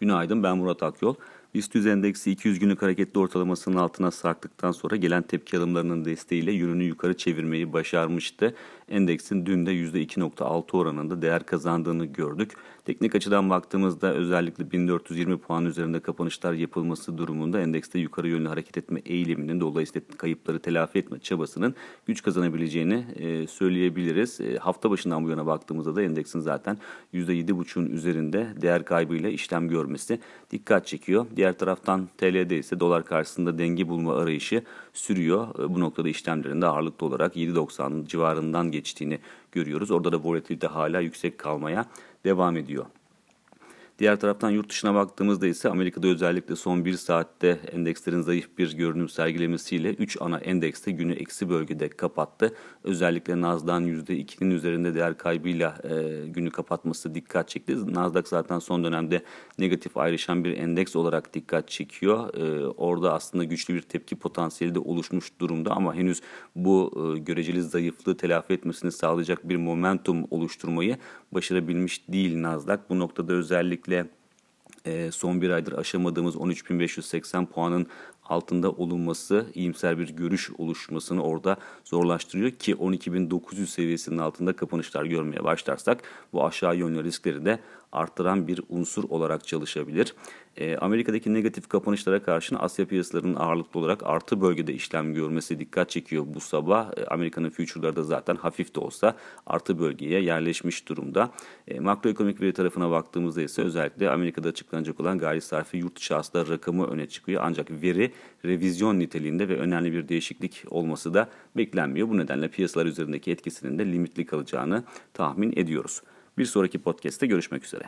Günaydın ben Murat Akyol. BIST endeksi 200 günlük hareketli ortalamasının altına sarktıktan sonra gelen tepki alımlarının desteğiyle yönünü yukarı çevirmeyi başarmıştı. Endeksin dün de %2.6 oranında değer kazandığını gördük. Teknik açıdan baktığımızda özellikle 1420 puan üzerinde kapanışlar yapılması durumunda endekste yukarı yönlü hareket etme eğiliminin dolayısıyla kayıpları telafi etme çabasının güç kazanabileceğini e, söyleyebiliriz. E, hafta başından bu yana baktığımızda da endeksin zaten %7.5'un üzerinde değer kaybıyla işlem görmesi dikkat çekiyor. Diğer taraftan TL'de ise dolar karşısında denge bulma arayışı sürüyor. E, bu noktada işlemlerinde ağırlıklı olarak 7.90 civarından geçtiğini görüyoruz. Orada da volatilite hala yüksek kalmaya devam ediyor. Diğer taraftan yurt dışına baktığımızda ise Amerika'da özellikle son bir saatte endekslerin zayıf bir görünüm sergilemesiyle 3 ana endekste günü eksi bölgede kapattı. Özellikle Nasdaq'ın %2'nin üzerinde değer kaybıyla e, günü kapatması dikkat çekti. Nasdaq zaten son dönemde negatif ayrışan bir endeks olarak dikkat çekiyor. E, orada aslında güçlü bir tepki potansiyeli de oluşmuş durumda ama henüz bu e, göreceli zayıflığı telafi etmesini sağlayacak bir momentum oluşturmayı başarabilmiş değil Nasdaq. Bu noktada özellikle e, son bir aydır aşamadığımız 13.580 puanın altında olunması iyimser bir görüş oluşmasını orada zorlaştırıyor ki 12.900 seviyesinin altında kapanışlar görmeye başlarsak bu aşağı yönlü riskleri de arttıran bir unsur olarak çalışabilir. E, Amerika'daki negatif kapanışlara karşın Asya piyasalarının ağırlıklı olarak artı bölgede işlem görmesi dikkat çekiyor bu sabah. E, Amerika'nın future'ları da zaten hafif de olsa artı bölgeye yerleşmiş durumda. E, makroekonomik veri tarafına baktığımızda ise özellikle Amerika'da açıklanacak olan gayri sarfi yurt hasıla rakamı öne çıkıyor. Ancak veri revizyon niteliğinde ve önemli bir değişiklik olması da beklenmiyor. Bu nedenle piyasalar üzerindeki etkisinin de limitli kalacağını tahmin ediyoruz. Bir sonraki podcast'te görüşmek üzere.